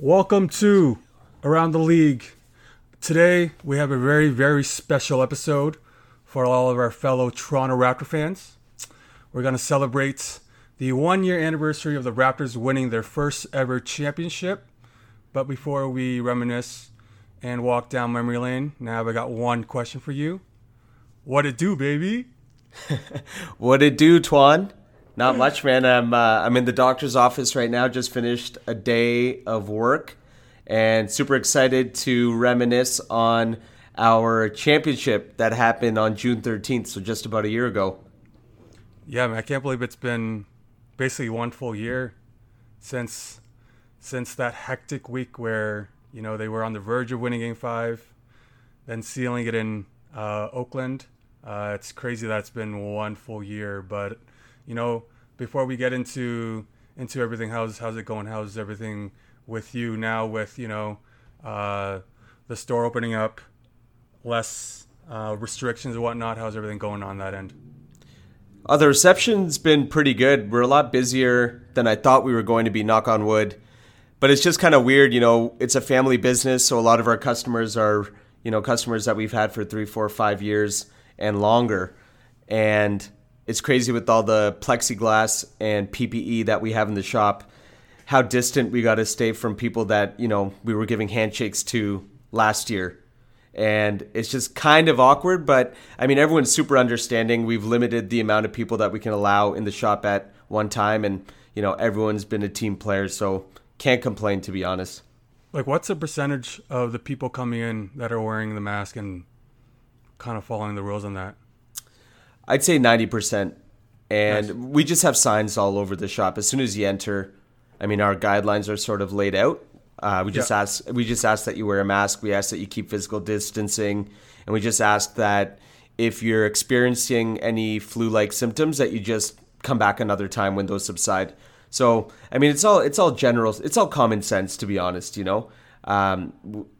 Welcome to Around the League. Today we have a very, very special episode for all of our fellow Toronto Raptor fans. We're going to celebrate the one year anniversary of the Raptors winning their first ever championship. But before we reminisce and walk down memory lane, now I got one question for you. What it do, baby? what it do, Twan? Not much, man. I'm uh, I'm in the doctor's office right now. Just finished a day of work, and super excited to reminisce on our championship that happened on June 13th, so just about a year ago. Yeah, man, I can't believe it's been basically one full year since since that hectic week where you know they were on the verge of winning Game Five, then sealing it in uh, Oakland. Uh, it's crazy that it's been one full year, but you know, before we get into into everything, how's how's it going? How's everything with you now? With you know, uh, the store opening up, less uh, restrictions and whatnot. How's everything going on that end? Uh, the reception's been pretty good. We're a lot busier than I thought we were going to be. Knock on wood. But it's just kind of weird, you know. It's a family business, so a lot of our customers are, you know, customers that we've had for three, four, five years and longer. And it's crazy with all the plexiglass and PPE that we have in the shop, how distant we got to stay from people that, you know, we were giving handshakes to last year. And it's just kind of awkward, but I mean, everyone's super understanding. We've limited the amount of people that we can allow in the shop at one time, and, you know, everyone's been a team player, so can't complain, to be honest. Like, what's the percentage of the people coming in that are wearing the mask and kind of following the rules on that? I'd say 90%. And nice. we just have signs all over the shop. As soon as you enter, I mean, our guidelines are sort of laid out. Uh, we just yeah. ask we just ask that you wear a mask. We ask that you keep physical distancing, and we just ask that if you're experiencing any flu-like symptoms, that you just come back another time when those subside. So, I mean, it's all it's all general, it's all common sense, to be honest. You know, um,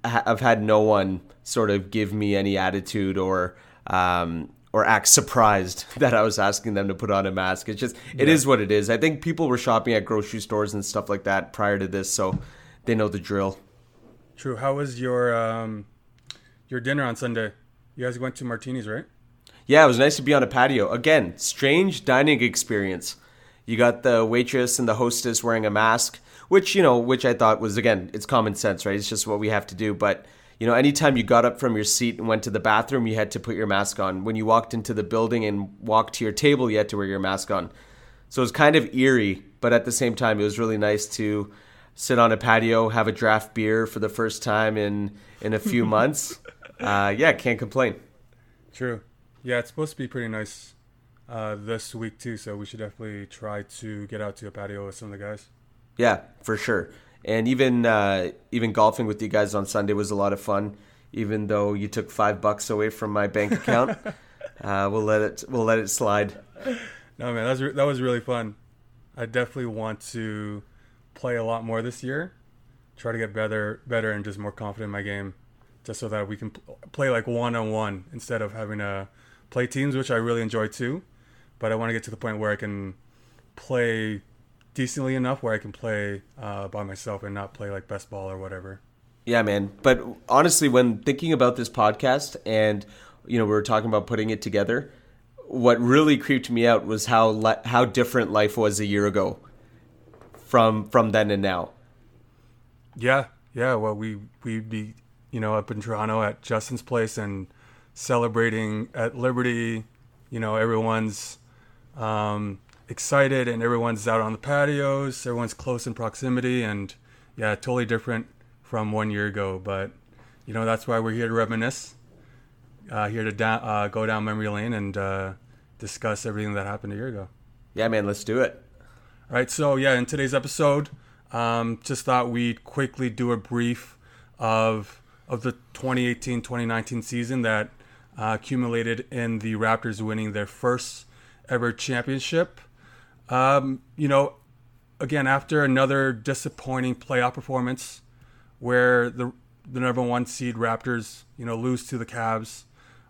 I've had no one sort of give me any attitude or um, or act surprised that I was asking them to put on a mask. It's just it yeah. is what it is. I think people were shopping at grocery stores and stuff like that prior to this, so they know the drill. True. How was your um your dinner on Sunday? You guys went to Martinis, right? Yeah, it was nice to be on a patio. Again, strange dining experience. You got the waitress and the hostess wearing a mask, which, you know, which I thought was again, it's common sense, right? It's just what we have to do, but you know, anytime you got up from your seat and went to the bathroom, you had to put your mask on. When you walked into the building and walked to your table, you had to wear your mask on. So it was kind of eerie, but at the same time, it was really nice to sit on a patio, have a draft beer for the first time in in a few months. Uh, yeah, can't complain. True. Yeah, it's supposed to be pretty nice uh, this week too, so we should definitely try to get out to a patio with some of the guys. Yeah, for sure and even uh, even golfing with you guys on Sunday was a lot of fun. Even though you took five bucks away from my bank account, uh, we'll let it we'll let it slide. No man, that was re- that was really fun. I definitely want to play a lot more this year. Try to get better better and just more confident in my game, just so that we can play like one on one instead of having to play teams, which I really enjoy too. But I want to get to the point where I can play decently enough where I can play uh, by myself and not play like best ball or whatever. Yeah, man. But honestly, when thinking about this podcast and you know we were talking about putting it together, what really creeped me out was how li- how different life was a year ago from from then and now. Yeah, yeah. Well, we we'd be you know up in Toronto at Justin's place and celebrating at Liberty. You know, everyone's um, excited and everyone's out on the patios, everyone's close in proximity, and yeah, totally different from one year ago. But you know that's why we're here to reminisce, uh, here to uh, go down memory lane and uh, discuss everything that happened a year ago. Yeah, man, let's do it. All right, so yeah, in today's episode, um, just thought we'd quickly do a brief of of the 2018-2019 season that uh, accumulated in the Raptors winning their first ever championship. Um, you know, again, after another disappointing playoff performance where the the number one seed Raptors, you know, lose to the Cavs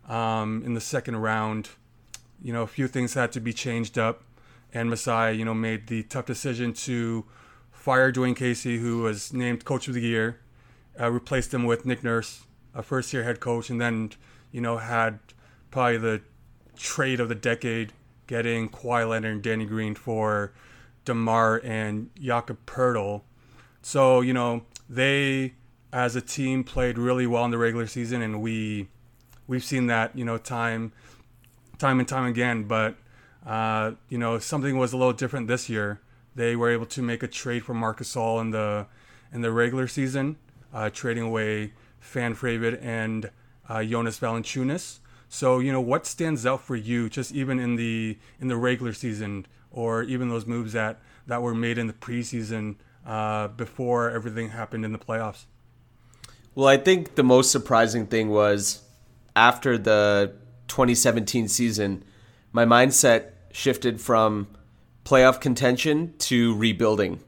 um, in the second round, you know, a few things had to be changed up, and Masai, you know, made the tough decision to fire Dwayne Casey, who was named Coach of the Year, uh, replaced him with Nick Nurse, a first year head coach, and then, you know, had probably the trade of the decade getting Kawhi Leonard and Danny Green for DeMar and Jakob Poeltl. So, you know, they as a team played really well in the regular season and we we've seen that, you know, time time and time again, but uh, you know, something was a little different this year. They were able to make a trade for Marc Gasol in the in the regular season, uh, trading away Fan and uh, Jonas Valanciunas. So you know what stands out for you, just even in the in the regular season, or even those moves that that were made in the preseason uh, before everything happened in the playoffs. Well, I think the most surprising thing was after the 2017 season, my mindset shifted from playoff contention to rebuilding.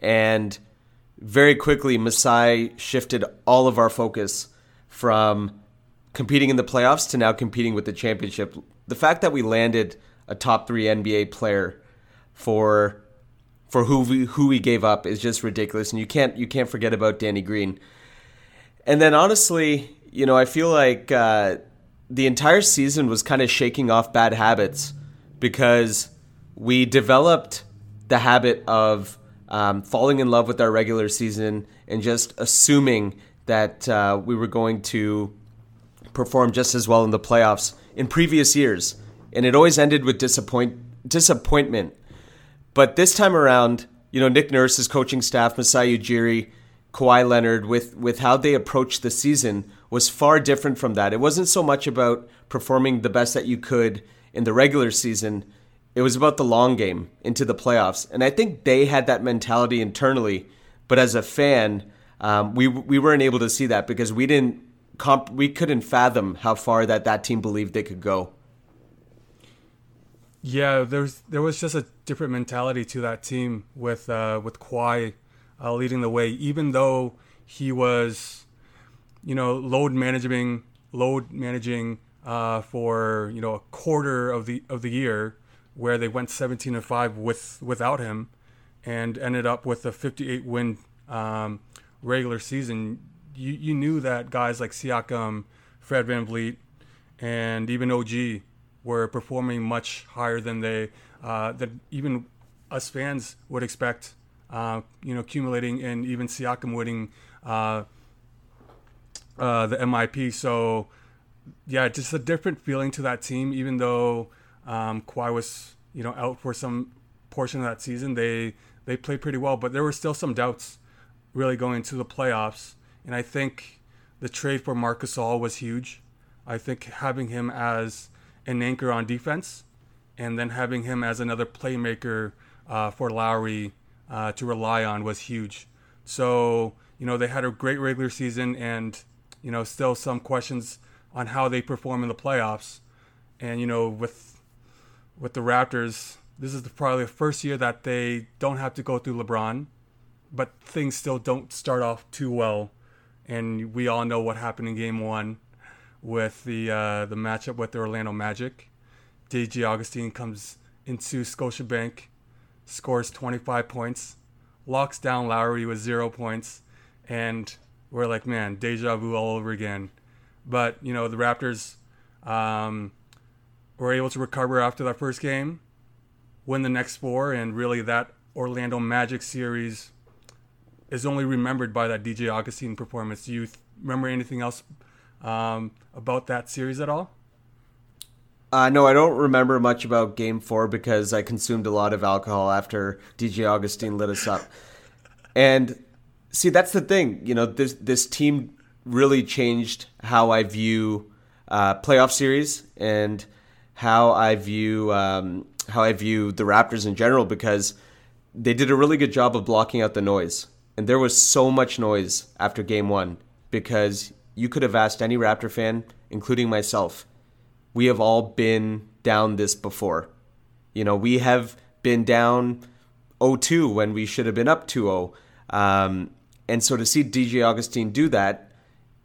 And very quickly, Masai shifted all of our focus from competing in the playoffs to now competing with the championship. The fact that we landed a top three NBA player for for who we who we gave up is just ridiculous, and you can't you can't forget about Danny Green. And then honestly, you know, I feel like uh, the entire season was kind of shaking off bad habits because we developed the habit of um, falling in love with our regular season and just assuming that uh, we were going to perform just as well in the playoffs in previous years, and it always ended with disappoint disappointment. But this time around, you know, Nick Nurse's coaching staff, Masai Ujiri, Kawhi Leonard, with with how they approached the season was far different from that. It wasn't so much about performing the best that you could in the regular season. It was about the long game into the playoffs, and I think they had that mentality internally. But as a fan, um, we we weren't able to see that because we didn't comp- we couldn't fathom how far that that team believed they could go. Yeah, there's there was just a different mentality to that team with uh, with Kawhi uh, leading the way, even though he was, you know, load managing load managing uh, for you know a quarter of the of the year, where they went 17 and five with without him, and ended up with a 58 win um, regular season. You you knew that guys like Siakam, Fred VanVleet, and even OG were performing much higher than they uh, that even us fans would expect. Uh, you know, accumulating and even Siakam winning uh, uh the MIP. So yeah, just a different feeling to that team. Even though um, Kawhi was you know out for some portion of that season, they they played pretty well, but there were still some doubts really going into the playoffs. And I think the trade for Marc Gasol was huge. I think having him as an anchor on defense, and then having him as another playmaker uh, for Lowry uh, to rely on was huge. So you know they had a great regular season, and you know still some questions on how they perform in the playoffs. And you know with with the Raptors, this is the, probably the first year that they don't have to go through LeBron, but things still don't start off too well. And we all know what happened in Game One with the uh, the matchup with the Orlando Magic. DJ Augustin comes into Scotiabank, scores 25 points, locks down Lowry with zero points, and we're like, man, deja vu all over again. But you know, the Raptors um, were able to recover after that first game, win the next four, and really that Orlando Magic series is only remembered by that DJ Augustin performance. Do you th- remember anything else um, about that series at all? Uh, no, I don't remember much about Game Four because I consumed a lot of alcohol after DJ Augustin lit us up. and see, that's the thing. You know, this this team really changed how I view uh, playoff series and how I view um, how I view the Raptors in general because they did a really good job of blocking out the noise. And there was so much noise after Game One because you could have asked any Raptor fan, including myself. We have all been down this before. You know, we have been down 0-2 when we should have been up 2-0. Um, and so to see DJ Augustin do that,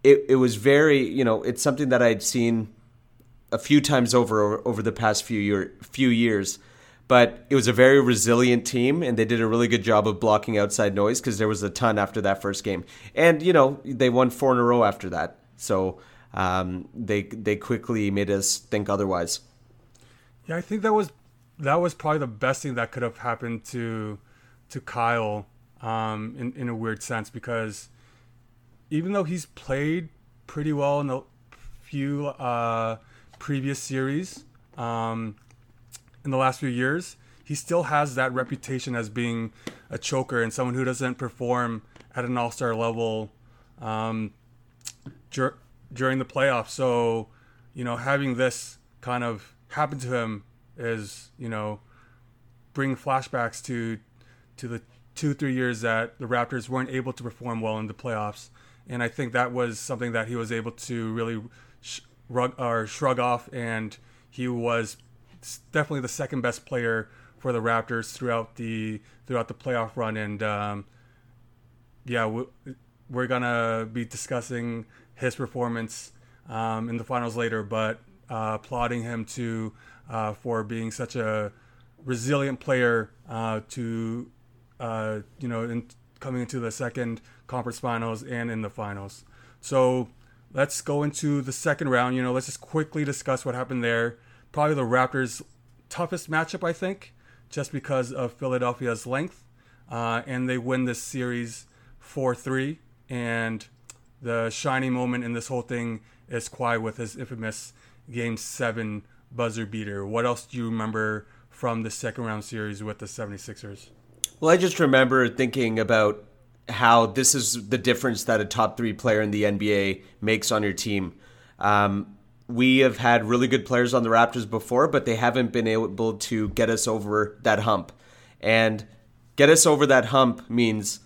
it, it was very, you know, it's something that I'd seen a few times over over the past few year, few years. But it was a very resilient team, and they did a really good job of blocking outside noise because there was a ton after that first game. And you know they won four in a row after that, so um, they they quickly made us think otherwise. Yeah, I think that was that was probably the best thing that could have happened to to Kyle um, in in a weird sense because even though he's played pretty well in the few uh, previous series um, in the last few years, he still has that reputation as being a choker and someone who doesn't perform at an all star level um, dur- during the playoffs. So, you know, having this kind of happen to him is, you know, bring flashbacks to to the two three years that the Raptors weren't able to perform well in the playoffs, and I think that was something that he was able to really shrug or shrug off, and he was definitely the second best player for the Raptors throughout the throughout the playoff run, and um, yeah, we, we're gonna be discussing his performance um, in the finals later, but uh, applauding him to uh, for being such a resilient player uh, to uh, you know in coming into the second conference finals and in the finals. So let's go into the second round. You know, let's just quickly discuss what happened there. Probably the Raptors' toughest matchup, I think, just because of Philadelphia's length, uh, and they win this series four three. And the shining moment in this whole thing is Kawhi with his infamous Game Seven buzzer beater. What else do you remember from the second round series with the 76ers? Well, I just remember thinking about how this is the difference that a top three player in the NBA makes on your team. Um, we have had really good players on the Raptors before, but they haven't been able to get us over that hump. And get us over that hump means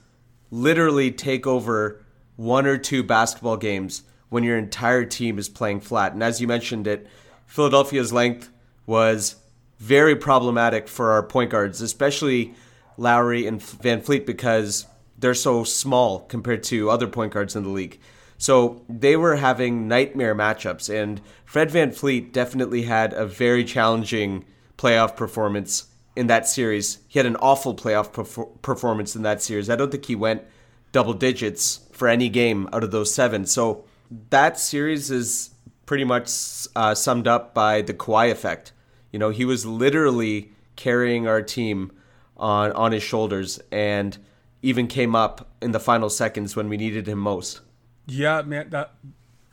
literally take over one or two basketball games when your entire team is playing flat. And as you mentioned it, Philadelphia's length was very problematic for our point guards, especially Lowry and VanVleet, because they're so small compared to other point guards in the league. So they were having nightmare matchups, and Fred Van VanVleet definitely had a very challenging playoff performance in that series. He had an awful playoff perfor- performance in that series. I don't think he went double digits for any game out of those seven. So that series is pretty much uh, summed up by the Kawhi effect. You know, he was literally carrying our team on on his shoulders, and even came up in the final seconds when we needed him most. Yeah, man, that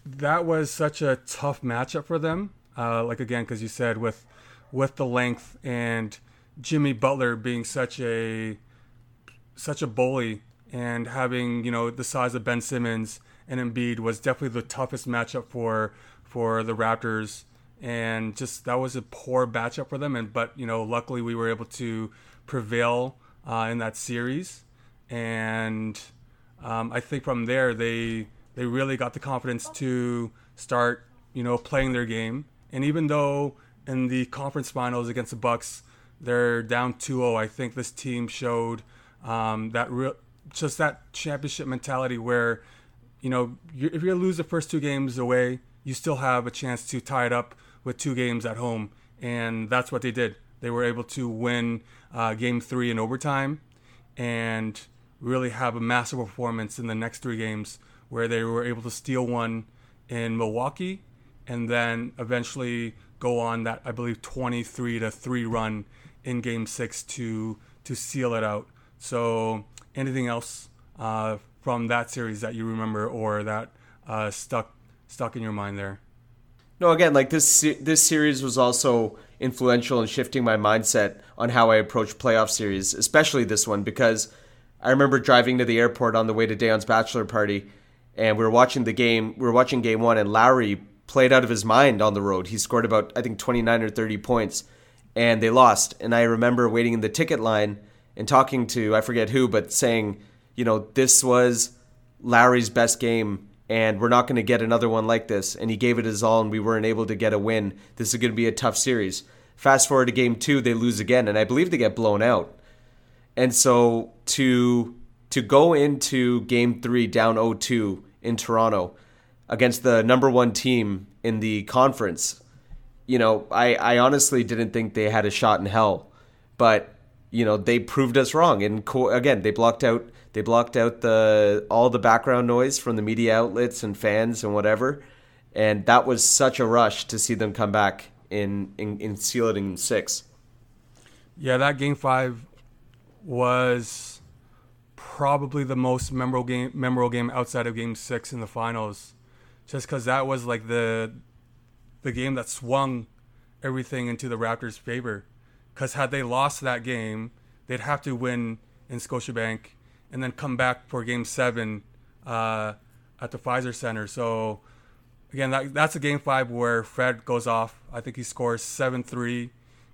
that was such a tough matchup for them. Uh, like again, because you said with with the length and Jimmy Butler being such a such a bully and having you know the size of Ben Simmons and Embiid was definitely the toughest matchup for for the Raptors. And just that was a poor matchup for them. And but you know luckily we were able to prevail uh, in that series. And um, I think from there they they really got the confidence to start you know playing their game. And even though in the conference finals against the Bucks they're down 2-0 I think this team showed um, that real just that championship mentality where you know if you lose the first two games away you still have a chance to tie it up with two games at home. And that's what they did. They were able to win uh, game three in overtime and really have a massive performance in the next three games where they were able to steal one in Milwaukee and then eventually go on that I believe 23 to 3 run in game 6 to to seal it out. So anything else uh, from that series that you remember or that uh, stuck stuck in your mind there? No, again, like this this series was also influential in shifting my mindset on how I approach playoff series, especially this one because I remember driving to the airport on the way to Dayon's bachelor party, and we were watching the game. We were watching game one, and Lowry played out of his mind on the road. He scored about I think 29 or 30 points, and they lost. And I remember waiting in the ticket line and talking to I forget who, but saying, you know, this was Lowry's best game, and we're not going to get another one like this. And he gave it his all, and we weren't able to get a win. This is going to be a tough series. Fast forward to game two, they lose again, and I believe they get blown out. And so to to go into game three down 0-2 in Toronto against the number one team in the conference, you know, I, I honestly didn't think they had a shot in hell. but you know they proved us wrong. And co- again, they blocked out they blocked out the all the background noise from the media outlets and fans and whatever. And that was such a rush to see them come back in in, in seal it in six. Yeah, that game five was probably the most memorable game memorable game outside of game six in the finals. Just because that was like the the game that swung everything into the Raptors' favor. Because had they lost that game, they'd have to win in Scotiabank and then come back for Game Seven uh, at the Fiserv Center. So again, that, that's a Game Five where Fred goes off. I think he scores seven three,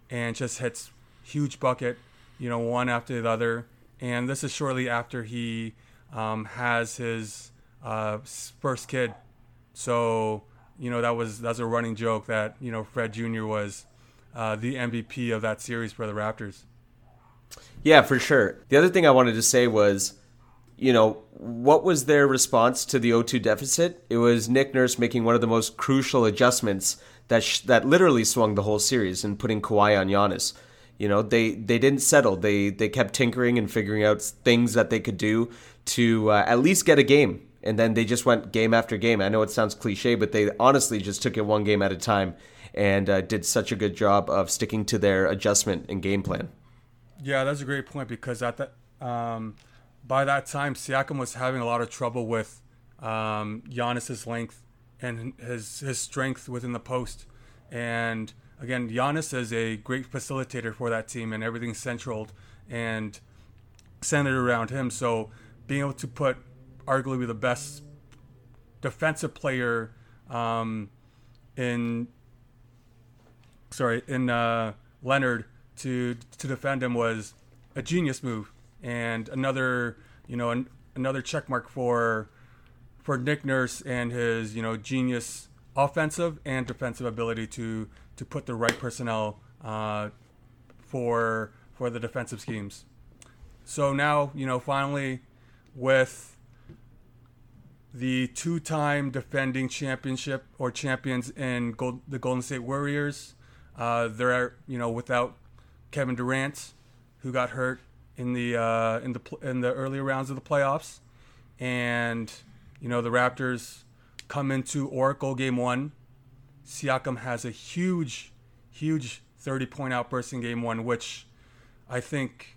and just hits huge bucket, you know, one after the other. And this is shortly after he um, has his uh, first kid. So you know that was that's a running joke that you know Fred Jr. was uh, the MVP of that series for the Raptors. Yeah, for sure. The other thing I wanted to say was, you know, what was their response to the 0-2 deficit? It was Nick Nurse making one of the most crucial adjustments that sh- that literally swung the whole series and putting Kawhi on Giannis. You know, they they didn't settle. They they kept tinkering and figuring out things that they could do to uh, at least get a game. And then they just went game after game. I know it sounds cliche, but they honestly just took it one game at a time and uh, did such a good job of sticking to their adjustment and game plan. Yeah, that's a great point because at that um, by that time, Siakam was having a lot of trouble with um, Giannis's length and his his strength within the post. And again, Giannis is a great facilitator for that team, and everything's central and centered around him. So being able to put arguably the best defensive player um, in sorry in uh, Leonard to to defend him was a genius move and another you know an, another check mark for for Nick Nurse and his you know genius offensive and defensive ability to to put the right personnel uh, for for the defensive schemes. So now you know finally with the two-time defending championship or champions in Gold, the Golden State Warriors. Uh, they're you know without Kevin Durant, who got hurt in the uh, in the in the earlier rounds of the playoffs, and you know the Raptors come into Oracle Game One. Siakam has a huge, huge 30 point outburst in Game One, which I think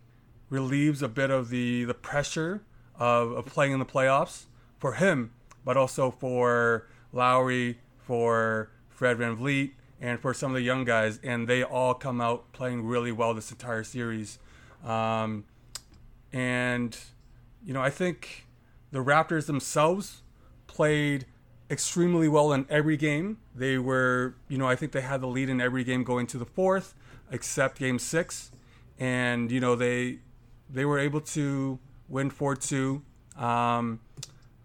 relieves a bit of the the pressure of, of playing in the playoffs for him, but also for Lowry, for Fred VanVleet, and for some of the young guys, and they all come out playing really well this entire series. Um, and you know, I think the Raptors themselves played extremely well in every game. They were, you know, I think they had the lead in every game going to the fourth, except Game Six, and you know they they were able to win four two. Um,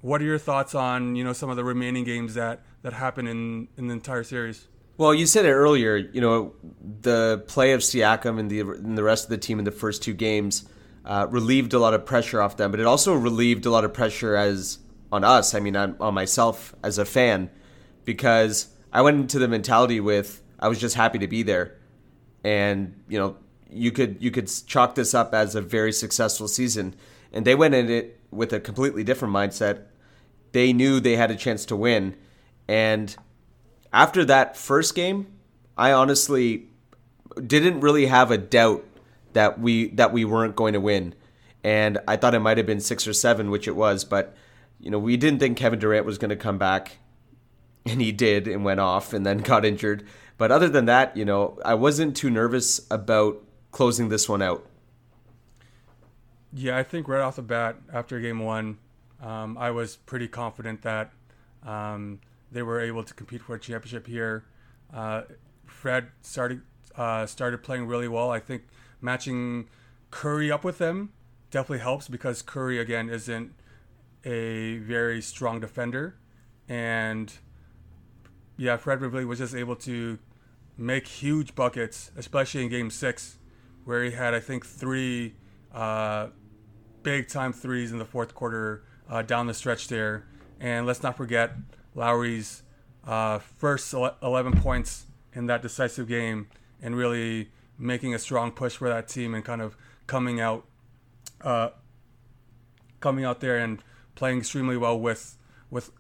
what are your thoughts on you know some of the remaining games that that happened in in the entire series? Well, you said it earlier. You know, the play of Siakam and the and the rest of the team in the first two games uh, relieved a lot of pressure off them, but it also relieved a lot of pressure as on us. I mean, on, on myself as a fan, because I went into the mentality with I was just happy to be there, and you know, you could you could chalk this up as a very successful season, and they went in it with a completely different mindset. They knew they had a chance to win, and after that first game, I honestly didn't really have a doubt that we that we weren't going to win. And I thought it might have been 6 or 7, which it was, but you know, we didn't think Kevin Durant was going to come back and he did and went off and then got injured. But other than that, you know, I wasn't too nervous about closing this one out. Yeah, I think right off the bat after game one, um, I was pretty confident that um, they were able to compete for a championship here. Uh, Fred started uh, started playing really well. I think matching Curry up with them definitely helps because Curry again isn't a very strong defender, and yeah, Fred really was just able to make huge buckets, especially in Game Six, where he had I think three uh, big time threes in the fourth quarter uh, down the stretch there. And let's not forget Lowry's uh, first 11 points in that decisive game and really making a strong push for that team and kind of coming out, uh, coming out there and playing extremely well with with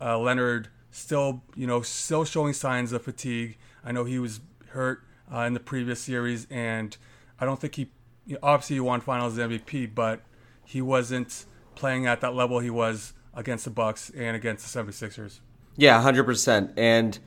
uh, Leonard still, you know, still showing signs of fatigue. I know he was hurt uh, in the previous series, and I don't think he, you know, obviously, he won Finals MVP, but he wasn't playing at that level he was against the Bucks and against the 76ers. Yeah, 100%. And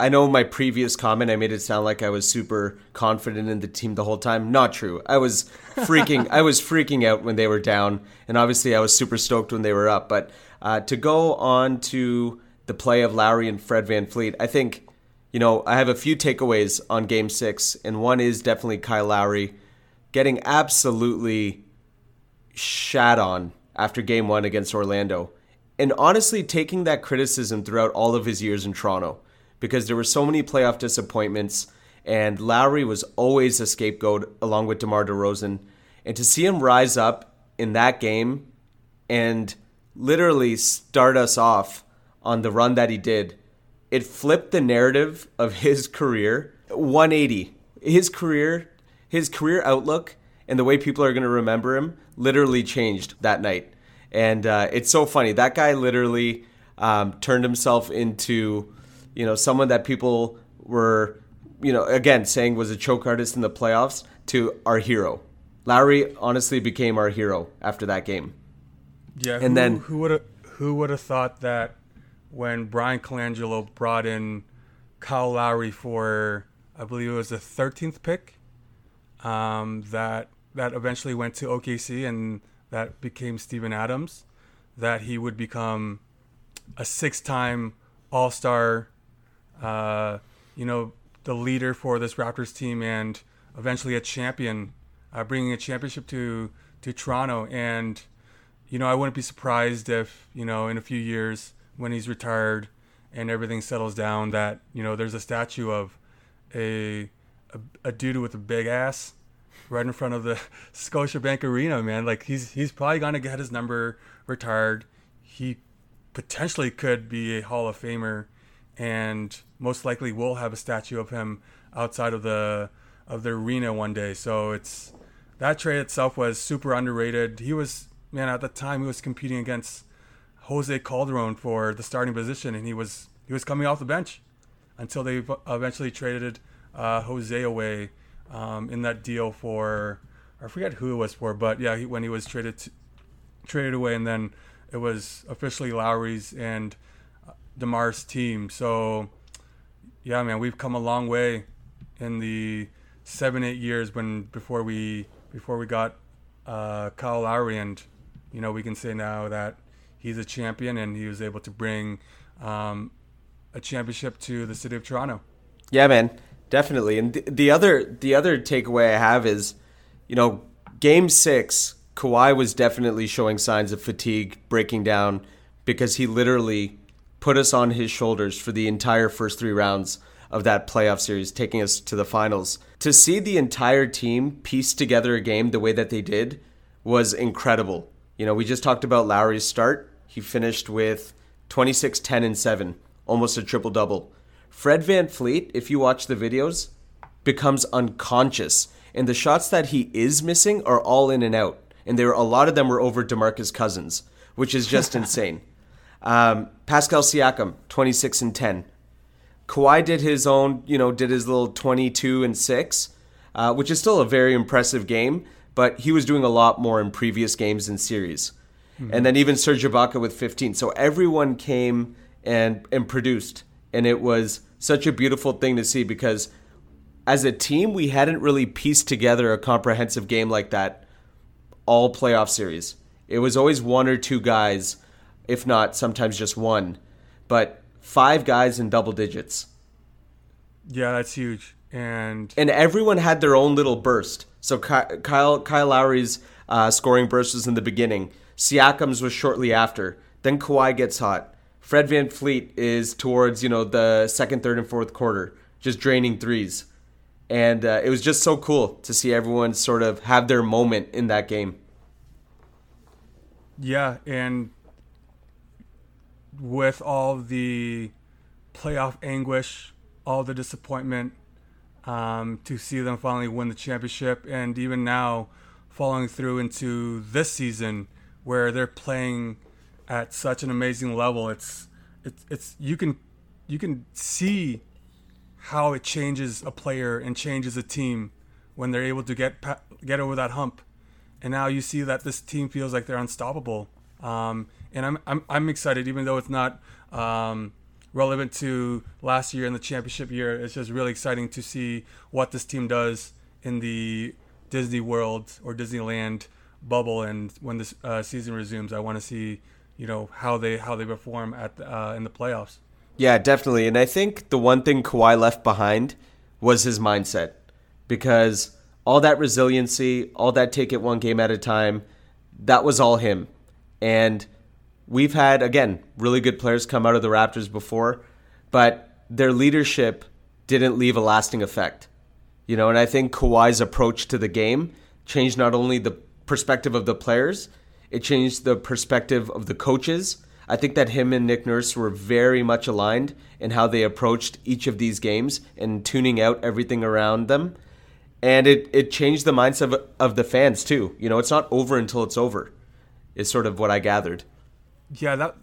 I know my previous comment, I made it sound like I was super confident in the team the whole time. Not true. I was freaking, I was freaking out when they were down, and obviously I was super stoked when they were up. But uh, to go on to the play of Lowry and Fred VanVleet, I think, you know, I have a few takeaways on game six, and one is definitely Kyle Lowry getting absolutely shat on after game one against Orlando. And honestly, taking that criticism throughout all of his years in Toronto, because there were so many playoff disappointments, and Lowry was always a scapegoat along with DeMar DeRozan. And to see him rise up in that game and literally start us off on the run that he did, it flipped the narrative of his career 180. His career, his career outlook, and the way people are going to remember him literally changed that night. And uh, it's so funny. That guy literally um, turned himself into, you know, someone that people were, you know, again saying was a choke artist in the playoffs to our hero. Lowry honestly became our hero after that game. Yeah, and who, then who would have who would have thought that when Bryan Colangelo brought in Kyle Lowry for I believe it was the 13th pick, um, that that eventually went to OKC and that became Steven Adams, that he would become a six-time All-Star, uh, you know, the leader for this Raptors team, and eventually a champion, uh, bringing a championship to to Toronto. And you know, I wouldn't be surprised if you know in a few years when he's retired and everything settles down that you know there's a statue of a a, a dude with a big ass right in front of the Scotiabank Arena, man. Like he's he's probably gonna get his number retired. He potentially could be a Hall of Famer, and most likely will have a statue of him outside of the of the arena one day. So it's that trade itself was super underrated. He was man at the time he was competing against Jose Calderon for the starting position, and he was he was coming off the bench until they eventually traded uh, Jose away um, in that deal for I forget who it was for, but yeah, he, when he was traded to, traded away, and then it was officially Lowry's and uh, Demar's team. So yeah, man, we've come a long way in the seven eight years when before we before we got uh, Kyle Lowry, and you know we can say now that he's a champion and he was able to bring um, a championship to the city of Toronto. Yeah, man. Definitely. And the other the other takeaway I have is, you know, game 6, Kawhi was definitely showing signs of fatigue, breaking down because he literally put us on his shoulders for the entire first 3 rounds of that playoff series, taking us to the finals. To see the entire team piece together a game the way that they did was incredible. You know, we just talked about Lowry's start. He finished with 26, 10, and 7, almost a triple double. Fred VanVleet, if you watch the videos, becomes unconscious. And the shots that he is missing are all in and out. And there a lot of them were over DeMarcus Cousins, which is just insane. Um, Pascal Siakam, 26 and 10. Kawhi did his own, you know, did his little 22 and 6, uh, which is still a very impressive game, but he was doing a lot more in previous games and series. Mm-hmm. And then even Serge Ibaka with 15. So everyone came and and produced and it was such a beautiful thing to see because as a team we hadn't really pieced together a comprehensive game like that all playoff series. It was always one or two guys, if not sometimes just one, but five guys in double digits. Yeah, that's huge. And and everyone had their own little burst. So Kyle Kyle Lowry's uh, scoring burst was in the beginning. Siakam's was shortly after. Then Kawhi gets hot. Fred VanVleet is towards you know the second, third, and fourth quarter, just draining threes, and uh, it was just so cool to see everyone sort of have their moment in that game. Yeah, and with all the playoff anguish, all the disappointment, um, to see them finally win the championship, and even now, following through into this season where they're playing at such an amazing level. It's it's it's you can you can see how it changes a player and changes a team when they're able to get get over that hump. And now you see that this team feels like they're unstoppable. Um, and I'm, I'm I'm excited, even though it's not um, relevant to last year in the championship year. It's just really exciting to see what this team does in the Disney World or Disneyland bubble. And when this uh, season resumes, I want to see you know how they how they perform at uh, in the playoffs. Yeah, definitely. And I think the one thing Kawhi left behind was his mindset because all that resiliency, all that take it one game at a time, that was all him. And we've had again really good players come out of the Raptors before, but their leadership didn't leave a lasting effect. You know, and I think Kawhi's approach to the game changed not only the perspective of the players, it changed the perspective of the coaches. I think that him and Nick Nurse were very much aligned in how they approached each of these games and tuning out everything around them. And it, it changed the mindset of, of the fans too. You know, it's not over until it's over, is sort of what I gathered. Yeah, that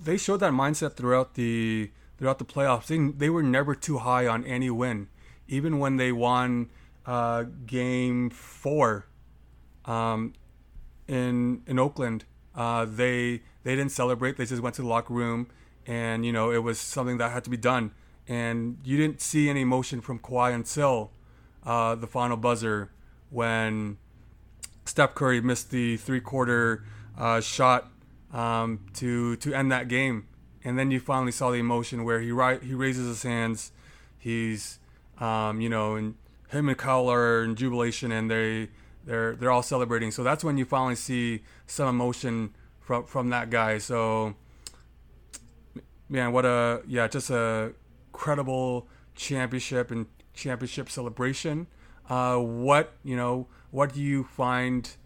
they showed that mindset throughout the throughout the playoffs. They, they were never too high on any win, even when they won uh, game four. Um, in in Oakland, uh, they they didn't celebrate. They just went to the locker room, and you know it was something that had to be done. And you didn't see any emotion from Kawhi until uh, the final buzzer when Steph Curry missed the three quarter uh, shot um, to to end that game. And then you finally saw the emotion where he ri- he raises his hands. He's um, you know, and him and Kyle are in jubilation, and they they're they're all celebrating. So that's when you finally see some emotion from from that guy. So man, what a yeah, just a credible championship and championship celebration. Uh, what you know, what do you find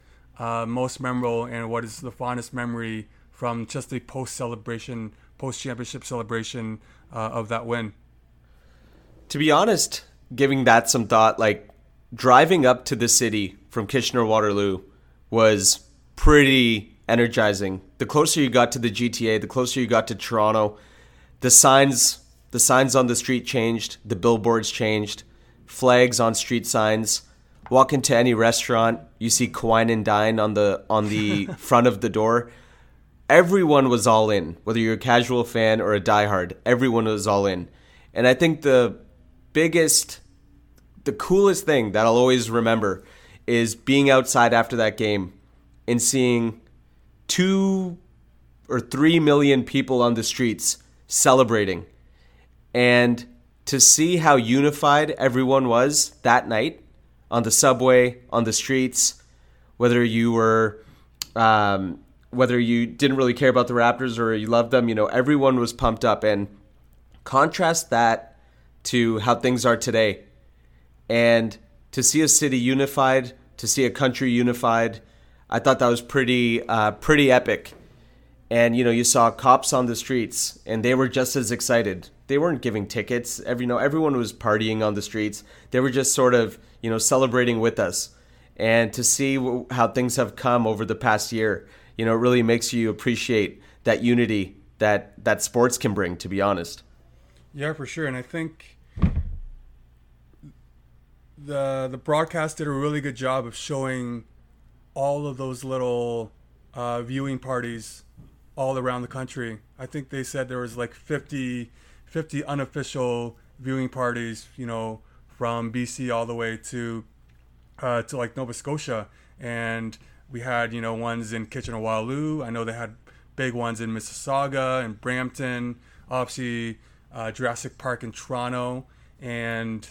uh, most memorable, and what is the fondest memory from just the post celebration, post championship celebration uh, of that win? To be honest, giving that some thought, like driving up to the city from Kitchener Waterloo was pretty energizing. The closer you got to the GTA, the closer you got to Toronto, the signs the signs on the street changed, the billboards changed, flags on street signs. Walk into any restaurant, you see Quine and Dine on the on the front of the door. Everyone was all in, whether you're a casual fan or a diehard. Everyone was all in, and I think the biggest the coolest thing that I'll always remember is being outside after that game and seeing two or three million people on the streets celebrating. And to see how unified everyone was that night on the subway, on the streets, whether you were, um, whether you didn't really care about the Raptors or you loved them, you know, everyone was pumped up. And contrast that to how things are today and to see a city unified, to see a country unified, I thought that was pretty uh, pretty epic. And you know, you saw cops on the streets, and they were just as excited. They weren't giving tickets. Every you know, everyone was partying on the streets. They were just sort of you know celebrating with us. And to see how things have come over the past year, you know, it really makes you appreciate that unity that that sports can bring. To be honest. Yeah, for sure. And I think the the broadcast did a really good job of showing all of those little uh, viewing parties all around the country. I think they said there was like 50, 50 unofficial viewing parties, you know, from BC all the way to uh, to like Nova Scotia, and we had you know ones in Kitchener Waterloo. I know they had big ones in Mississauga and Brampton, obviously uh, Jurassic Park in Toronto, and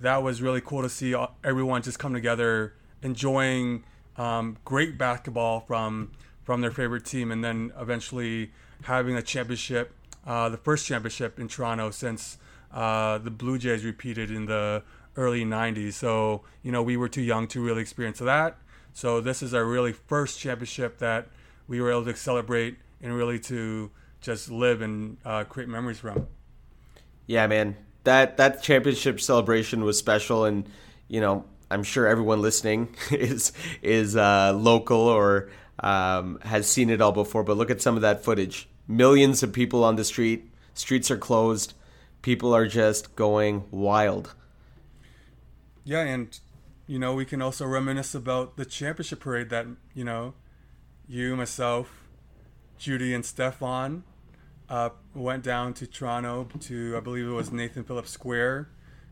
that was really cool to see everyone just come together, enjoying um, great basketball from from their favorite team, and then eventually having a championship, uh, the first championship in Toronto since uh, the Blue Jays repeated in the early '90s. So you know we were too young to really experience that. So this is our really first championship that we were able to celebrate and really to just live and uh, create memories from. Yeah, man that that championship celebration was special, and you know, I'm sure everyone listening is is uh, local or um, has seen it all before. But look at some of that footage. Millions of people on the street. Streets are closed. People are just going wild. Yeah, and you know we can also reminisce about the championship parade that you know you, myself, Judy, and Stefan uh, went down to Toronto to I believe it was Nathan Phillips Square,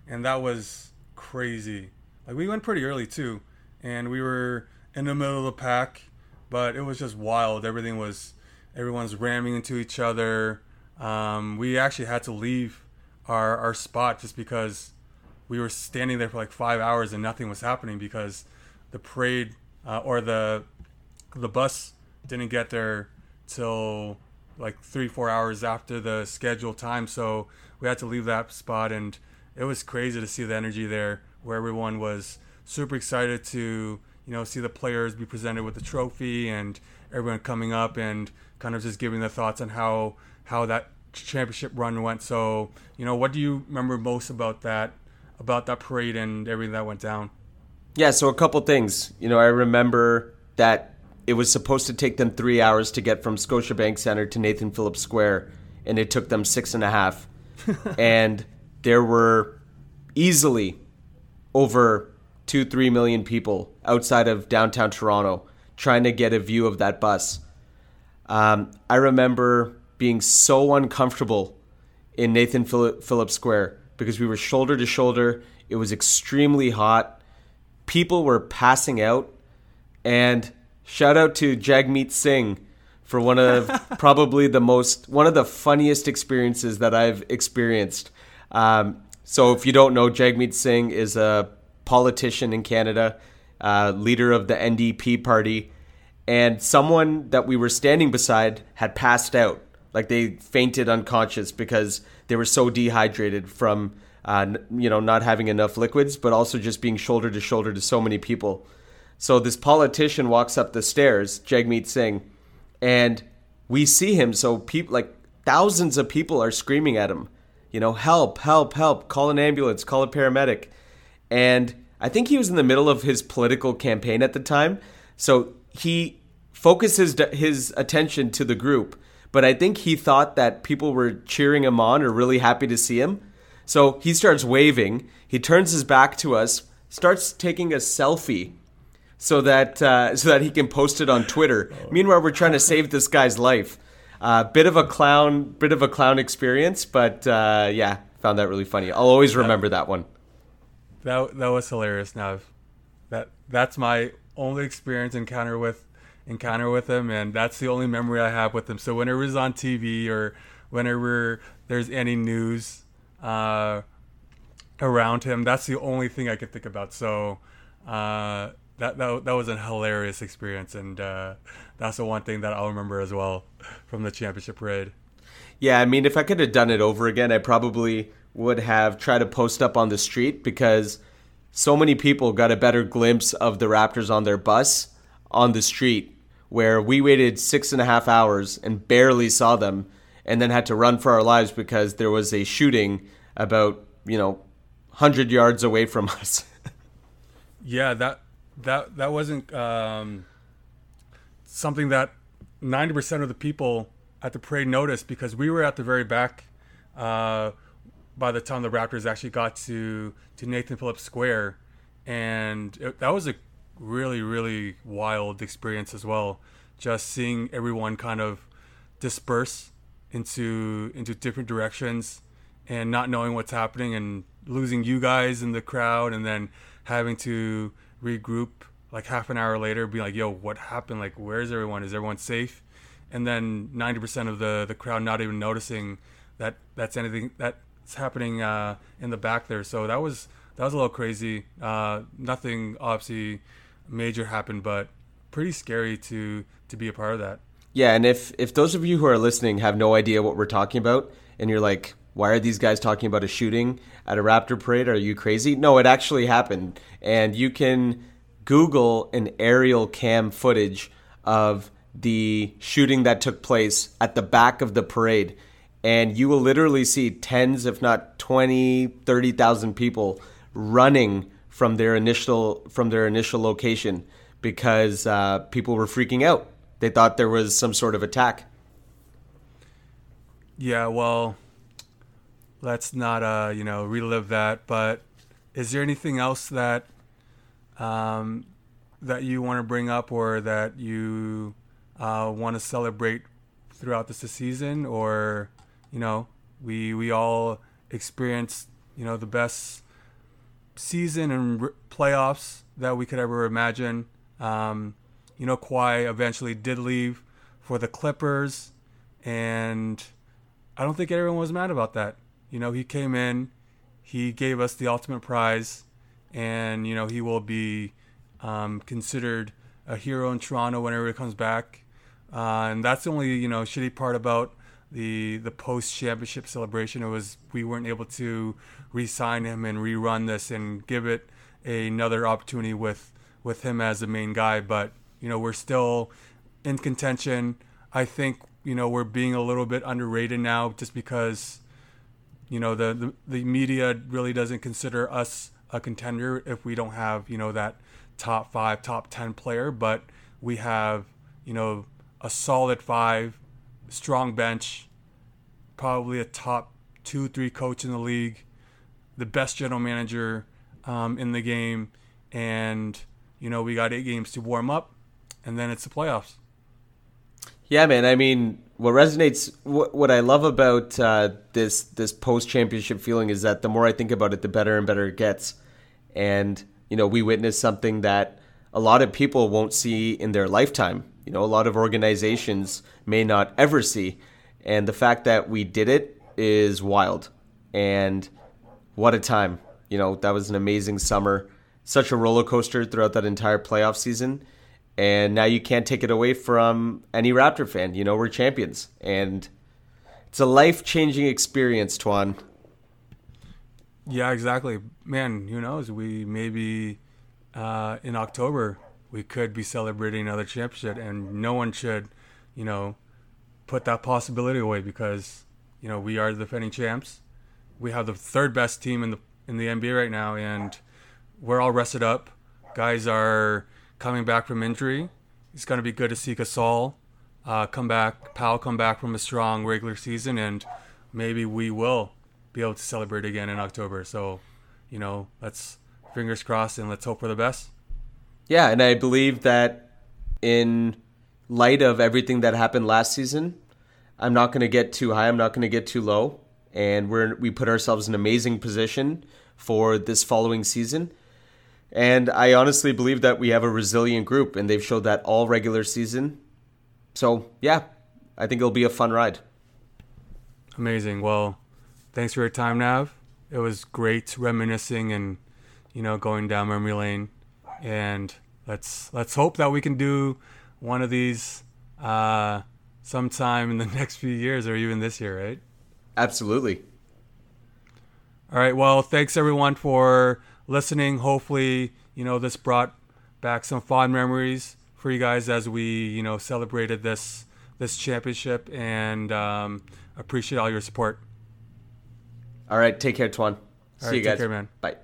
and that was crazy. Like we went pretty early too, and we were in the middle of the pack, but it was just wild. Everything was everyone's ramming into each other. Um, we actually had to leave our our spot just because we were standing there for like five hours and nothing was happening because the parade uh, or the the bus didn't get there till like three four hours after the scheduled time. So we had to leave that spot and it was crazy to see the energy there where everyone was super excited to you know see the players be presented with the trophy and everyone coming up and kind of just giving their thoughts on how how that championship run went so you know what do you remember most about that about that parade and everything that went down yeah so a couple things you know i remember that it was supposed to take them three hours to get from Scotiabank Center to Nathan Phillips Square, and it took them six and a half. and there were easily over two, three million people outside of downtown Toronto trying to get a view of that bus. Um, I remember being so uncomfortable in Nathan Phillips Square because we were shoulder to shoulder. It was extremely hot. People were passing out. And Shout out to Jagmeet Singh for one of probably the most one of the funniest experiences that I've experienced. Um, so if you don't know, Jagmeet Singh is a politician in Canada, uh, leader of the NDP party, and someone that we were standing beside had passed out, like they fainted unconscious because they were so dehydrated from uh, you know not having enough liquids, but also just being shoulder to shoulder to so many people. So this politician walks up the stairs, Jagmeet Singh, and we see him. So people, like thousands of people, are screaming at him. You know, help, help, help! Call an ambulance, call a paramedic. And I think he was in the middle of his political campaign at the time, so he focuses his attention to the group. But I think he thought that people were cheering him on or really happy to see him. So he starts waving. He turns his back to us, starts taking a selfie so that uh, so that he can post it on Twitter. Meanwhile, we're trying to save this guy's life. Uh, bit of a clown, bit of a clown experience, but uh, yeah, found that really funny. I'll always remember that one. That that was hilarious. Now, that that's my only experience encounter with encounter with him, and that's the only memory I have with him. So whenever he's on TV or whenever there's any news uh, around him, that's the only thing I could think about. So. Uh, that, that that was a hilarious experience, and uh, that's the one thing that I'll remember as well from the championship parade. Yeah, I mean, if I could have done it over again, I probably would have tried to post up on the street because so many people got a better glimpse of the Raptors on their bus on the street, where we waited six and a half hours and barely saw them, and then had to run for our lives because there was a shooting about you know hundred yards away from us. yeah, that that that wasn't um, something that 90% of the people at the parade noticed because we were at the very back uh, by the time the Raptors actually got to to Nathan Phillips Square, and it, that was a really really wild experience as well. Just seeing everyone kind of disperse into into different directions and not knowing what's happening and losing you guys in the crowd and then having to regroup like half an hour later, be like, "Yo, what happened? Like, where's everyone? Is everyone safe?" And then ninety percent of the the crowd not even noticing that that's anything that's happening uh, in the back there. So that was that was a little crazy. Uh, nothing obviously major happened, but pretty scary to to be a part of that. Yeah, and if if those of you who are listening have no idea what we're talking about, and you're like, why are these guys talking about a shooting at a Raptor parade? Are you crazy? No, it actually happened. And you can Google an aerial cam footage of the shooting that took place at the back of the parade. and you will literally see tens, if not 20, 30,000 people running from their initial from their initial location because uh, people were freaking out. They thought there was some sort of attack. Yeah, well, let's not uh, you know relive that. But is there anything else that um, that you want to bring up or that you uh, want to celebrate throughout this season, or you know, we we all experienced you know the best season and r- playoffs that we could ever imagine. Um, you know, Kawhi eventually did leave for the Clippers, and I don't think everyone was mad about that. You know, he came in, he gave us the ultimate prize, and you know he will be um, considered a hero in Toronto whenever he comes back. Uh, and that's the only you know shitty part about the the post championship celebration. It was we weren't able to re-sign him and rerun this and give it another opportunity with with him as the main guy. But you know we're still in contention. I think you know we're being a little bit underrated now just because you know the, the the media really doesn't consider us a contender if we don't have you know that top five, top ten player, but we have you know a solid five, strong bench, probably a top two, three coach in the league, the best general manager um, in the game, and you know we got eight games to warm up, and then it's the playoffs. Yeah, man. I mean, what resonates, what, what I love about uh, this this post championship feeling is that the more I think about it, the better and better it gets. And you know, we witnessed something that a lot of people won't see in their lifetime. You know, a lot of organizations may not ever see. And the fact that we did it is wild. And what a time. You know, that was an amazing summer. Such a roller coaster throughout that entire playoff season. And now you can't take it away from any Raptor fan. You know, we're champions. And it's a life changing experience, Twan. Yeah, exactly. Man, who knows? We maybe uh, in October we could be celebrating another championship, and no one should, you know, put that possibility away because you know we are the defending champs. We have the third best team in the in the NBA right now, and we're all rested up. Guys are coming back from injury. It's going to be good to see Gasol uh, come back, Powell come back from a strong regular season, and maybe we will be able to celebrate again in October. So, you know, let's fingers crossed and let's hope for the best. Yeah, and I believe that in light of everything that happened last season, I'm not going to get too high. I'm not going to get too low, and we're we put ourselves in an amazing position for this following season. And I honestly believe that we have a resilient group, and they've showed that all regular season. So yeah, I think it'll be a fun ride. Amazing. Well, thanks for your time, Nav. It was great reminiscing and you know going down memory lane, and let's let's hope that we can do one of these uh, sometime in the next few years or even this year, right? Absolutely. All right. Well, thanks everyone for listening. Hopefully, you know this brought back some fond memories for you guys as we you know celebrated this this championship and um, appreciate all your support. All right, take care, Twan. See right, you guys. Care, man. Bye.